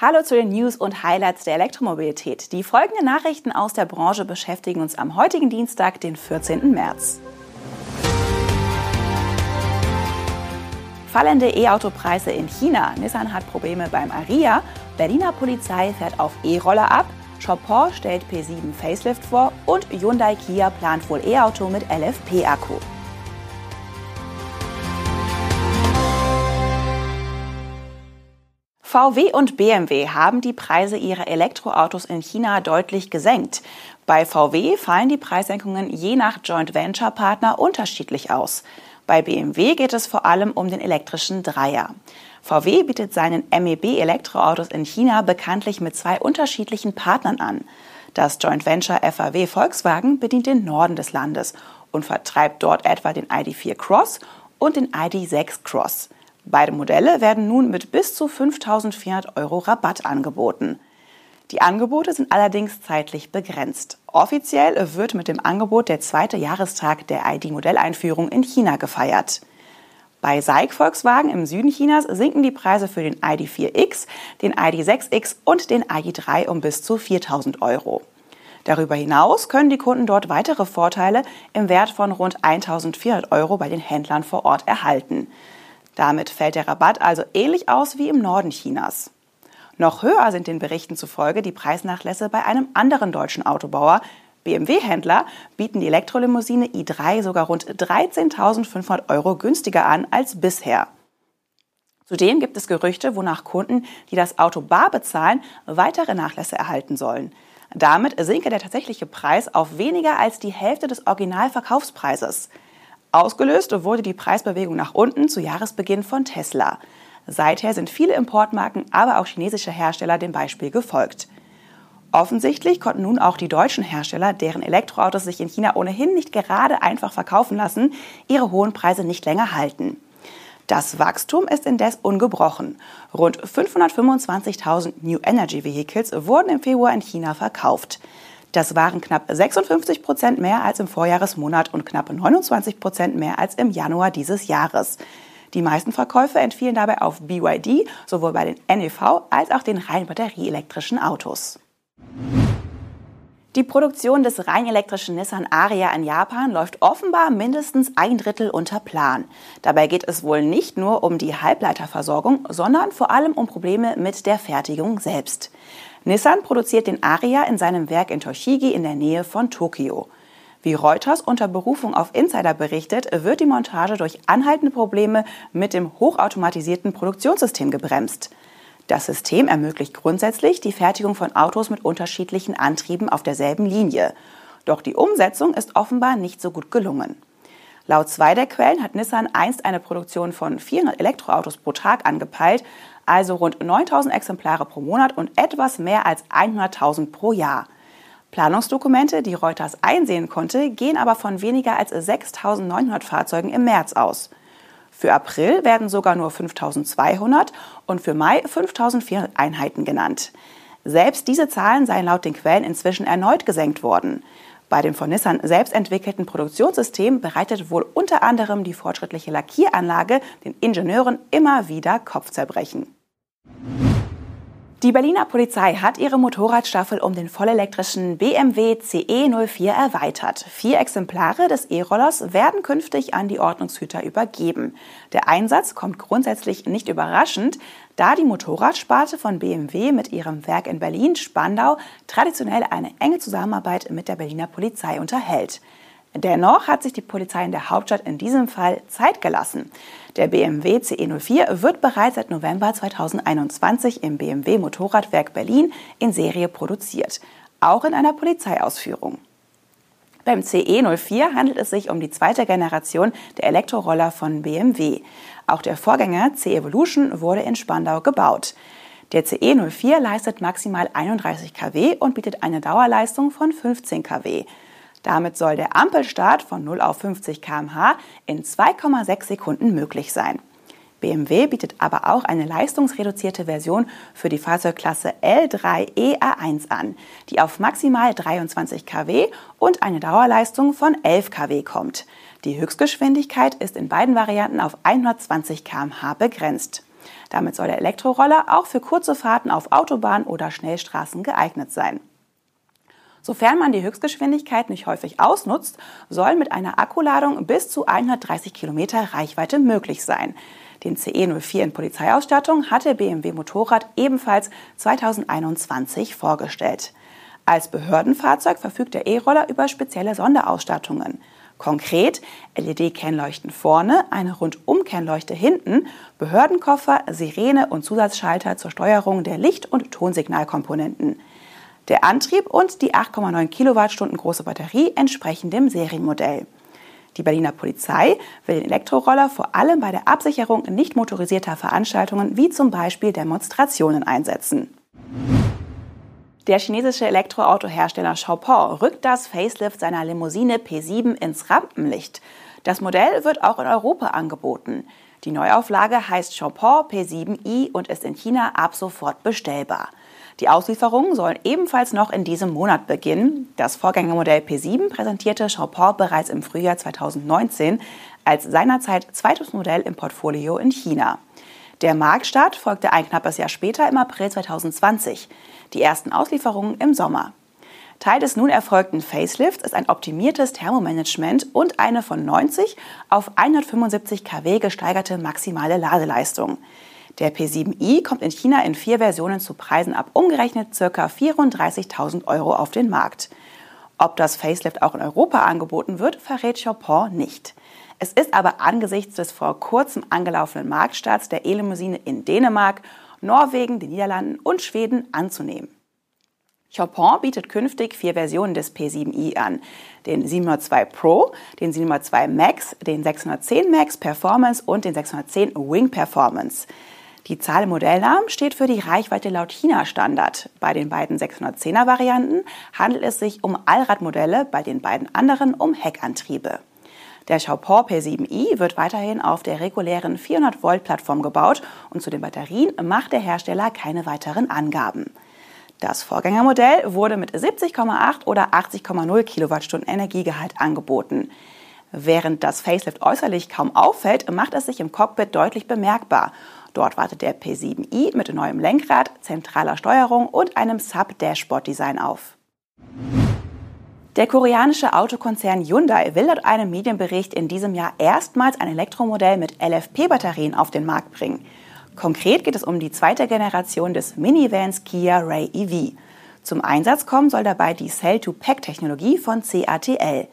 Hallo zu den News und Highlights der Elektromobilität. Die folgenden Nachrichten aus der Branche beschäftigen uns am heutigen Dienstag, den 14. März. Fallende E-Auto-Preise in China. Nissan hat Probleme beim Aria. Berliner Polizei fährt auf E-Roller ab. Chopin stellt P7 Facelift vor und Hyundai Kia plant wohl E-Auto mit LFP-Akku. VW und BMW haben die Preise ihrer Elektroautos in China deutlich gesenkt. Bei VW fallen die Preissenkungen je nach Joint Venture Partner unterschiedlich aus. Bei BMW geht es vor allem um den elektrischen Dreier. VW bietet seinen MEB Elektroautos in China bekanntlich mit zwei unterschiedlichen Partnern an. Das Joint Venture FAW Volkswagen bedient den Norden des Landes und vertreibt dort etwa den ID4 Cross und den ID6 Cross. Beide Modelle werden nun mit bis zu 5.400 Euro Rabatt angeboten. Die Angebote sind allerdings zeitlich begrenzt. Offiziell wird mit dem Angebot der zweite Jahrestag der ID-Modelleinführung in China gefeiert. Bei SAIC Volkswagen im Süden Chinas sinken die Preise für den ID4X, den ID6X und den ID3 um bis zu 4000 Euro. Darüber hinaus können die Kunden dort weitere Vorteile im Wert von rund 1400 Euro bei den Händlern vor Ort erhalten. Damit fällt der Rabatt also ähnlich aus wie im Norden Chinas. Noch höher sind den Berichten zufolge die Preisnachlässe bei einem anderen deutschen Autobauer. BMW-Händler bieten die Elektrolimousine i3 sogar rund 13.500 Euro günstiger an als bisher. Zudem gibt es Gerüchte, wonach Kunden, die das Auto bar bezahlen, weitere Nachlässe erhalten sollen. Damit sinke der tatsächliche Preis auf weniger als die Hälfte des Originalverkaufspreises. Ausgelöst wurde die Preisbewegung nach unten zu Jahresbeginn von Tesla. Seither sind viele Importmarken, aber auch chinesische Hersteller dem Beispiel gefolgt. Offensichtlich konnten nun auch die deutschen Hersteller, deren Elektroautos sich in China ohnehin nicht gerade einfach verkaufen lassen, ihre hohen Preise nicht länger halten. Das Wachstum ist indes ungebrochen. Rund 525.000 New Energy Vehicles wurden im Februar in China verkauft. Das waren knapp 56 Prozent mehr als im Vorjahresmonat und knapp 29 Prozent mehr als im Januar dieses Jahres. Die meisten Verkäufe entfielen dabei auf BYD, sowohl bei den NEV als auch den rein batterieelektrischen Autos. Die Produktion des rein elektrischen Nissan Aria in Japan läuft offenbar mindestens ein Drittel unter Plan. Dabei geht es wohl nicht nur um die Halbleiterversorgung, sondern vor allem um Probleme mit der Fertigung selbst. Nissan produziert den Aria in seinem Werk in Tochigi in der Nähe von Tokio. Wie Reuters unter Berufung auf Insider berichtet, wird die Montage durch anhaltende Probleme mit dem hochautomatisierten Produktionssystem gebremst. Das System ermöglicht grundsätzlich die Fertigung von Autos mit unterschiedlichen Antrieben auf derselben Linie. Doch die Umsetzung ist offenbar nicht so gut gelungen. Laut zwei der Quellen hat Nissan einst eine Produktion von 400 Elektroautos pro Tag angepeilt, also rund 9000 Exemplare pro Monat und etwas mehr als 100.000 pro Jahr. Planungsdokumente, die Reuters einsehen konnte, gehen aber von weniger als 6.900 Fahrzeugen im März aus. Für April werden sogar nur 5.200 und für Mai 5.400 Einheiten genannt. Selbst diese Zahlen seien laut den Quellen inzwischen erneut gesenkt worden. Bei dem von Nissan selbst entwickelten Produktionssystem bereitet wohl unter anderem die fortschrittliche Lackieranlage den Ingenieuren immer wieder Kopfzerbrechen. Die Berliner Polizei hat ihre Motorradstaffel um den vollelektrischen BMW CE04 erweitert. Vier Exemplare des E-Rollers werden künftig an die Ordnungshüter übergeben. Der Einsatz kommt grundsätzlich nicht überraschend, da die Motorradsparte von BMW mit ihrem Werk in Berlin-Spandau traditionell eine enge Zusammenarbeit mit der Berliner Polizei unterhält. Dennoch hat sich die Polizei in der Hauptstadt in diesem Fall Zeit gelassen. Der BMW CE04 wird bereits seit November 2021 im BMW Motorradwerk Berlin in Serie produziert, auch in einer Polizeiausführung. Beim CE04 handelt es sich um die zweite Generation der Elektroroller von BMW. Auch der Vorgänger C-Evolution wurde in Spandau gebaut. Der CE04 leistet maximal 31 kW und bietet eine Dauerleistung von 15 kW. Damit soll der Ampelstart von 0 auf 50 km/h in 2,6 Sekunden möglich sein. BMW bietet aber auch eine leistungsreduzierte Version für die Fahrzeugklasse L3EA1 an, die auf maximal 23 kW und eine Dauerleistung von 11 kW kommt. Die Höchstgeschwindigkeit ist in beiden Varianten auf 120 km/h begrenzt. Damit soll der Elektroroller auch für kurze Fahrten auf Autobahnen oder Schnellstraßen geeignet sein. Sofern man die Höchstgeschwindigkeit nicht häufig ausnutzt, soll mit einer Akkuladung bis zu 130 Kilometer Reichweite möglich sein. Den CE04 in Polizeiausstattung hat der BMW Motorrad ebenfalls 2021 vorgestellt. Als Behördenfahrzeug verfügt der E-Roller über spezielle Sonderausstattungen. Konkret LED-Kennleuchten vorne, eine Rundum-Kennleuchte hinten, Behördenkoffer, Sirene und Zusatzschalter zur Steuerung der Licht- und Tonsignalkomponenten. Der Antrieb und die 8,9 Kilowattstunden große Batterie entsprechen dem Serienmodell. Die Berliner Polizei will den Elektroroller vor allem bei der Absicherung nicht motorisierter Veranstaltungen wie zum Beispiel Demonstrationen einsetzen. Der chinesische Elektroautohersteller Xiaopeng rückt das Facelift seiner Limousine P7 ins Rampenlicht. Das Modell wird auch in Europa angeboten. Die Neuauflage heißt Xiaopeng P7i und ist in China ab sofort bestellbar. Die Auslieferungen sollen ebenfalls noch in diesem Monat beginnen. Das Vorgängermodell P7 präsentierte Chopin bereits im Frühjahr 2019 als seinerzeit zweites Modell im Portfolio in China. Der Marktstart folgte ein knappes Jahr später im April 2020. Die ersten Auslieferungen im Sommer. Teil des nun erfolgten Facelifts ist ein optimiertes Thermomanagement und eine von 90 auf 175 kW gesteigerte maximale Ladeleistung. Der P7i kommt in China in vier Versionen zu Preisen ab umgerechnet ca. 34.000 Euro auf den Markt. Ob das Facelift auch in Europa angeboten wird, verrät Chopin nicht. Es ist aber angesichts des vor kurzem angelaufenen Marktstarts der E-Limousine in Dänemark, Norwegen, den Niederlanden und Schweden anzunehmen. Chopin bietet künftig vier Versionen des P7i an. Den 702 Pro, den 702 Max, den 610 Max Performance und den 610 Wing Performance. Die Zahl im Modellnamen steht für die Reichweite laut China-Standard. Bei den beiden 610er Varianten handelt es sich um Allradmodelle, bei den beiden anderen um Heckantriebe. Der Xiaopeng P7i wird weiterhin auf der regulären 400-Volt-Plattform gebaut und zu den Batterien macht der Hersteller keine weiteren Angaben. Das Vorgängermodell wurde mit 70,8 oder 80,0 Kilowattstunden Energiegehalt angeboten. Während das Facelift äußerlich kaum auffällt, macht es sich im Cockpit deutlich bemerkbar Dort wartet der P7i mit neuem Lenkrad, zentraler Steuerung und einem Sub-Dashboard-Design auf. Der koreanische Autokonzern Hyundai will laut einem Medienbericht in diesem Jahr erstmals ein Elektromodell mit LFP-Batterien auf den Markt bringen. Konkret geht es um die zweite Generation des Minivans Kia Ray EV. Zum Einsatz kommen soll dabei die Cell-to-Pack-Technologie von CATL.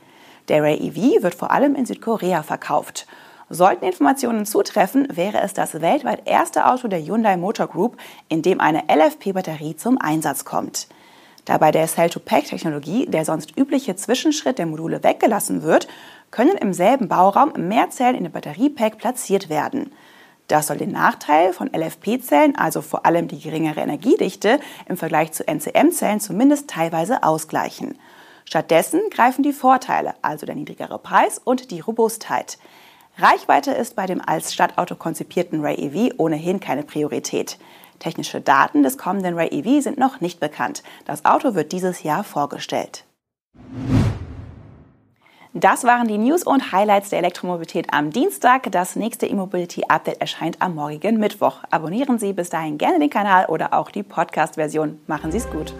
Der Ray EV wird vor allem in Südkorea verkauft. Sollten Informationen zutreffen, wäre es das weltweit erste Auto der Hyundai Motor Group, in dem eine LFP-Batterie zum Einsatz kommt. Da bei der Cell-to-Pack-Technologie der sonst übliche Zwischenschritt der Module weggelassen wird, können im selben Bauraum mehr Zellen in dem Batteriepack platziert werden. Das soll den Nachteil von LFP-Zellen, also vor allem die geringere Energiedichte, im Vergleich zu NCM-Zellen zumindest teilweise ausgleichen. Stattdessen greifen die Vorteile, also der niedrigere Preis und die Robustheit. Reichweite ist bei dem als Stadtauto konzipierten Ray EV ohnehin keine Priorität. Technische Daten des kommenden Ray EV sind noch nicht bekannt. Das Auto wird dieses Jahr vorgestellt. Das waren die News und Highlights der Elektromobilität am Dienstag. Das nächste E-Mobility-Update erscheint am morgigen Mittwoch. Abonnieren Sie bis dahin gerne den Kanal oder auch die Podcast-Version. Machen Sie es gut.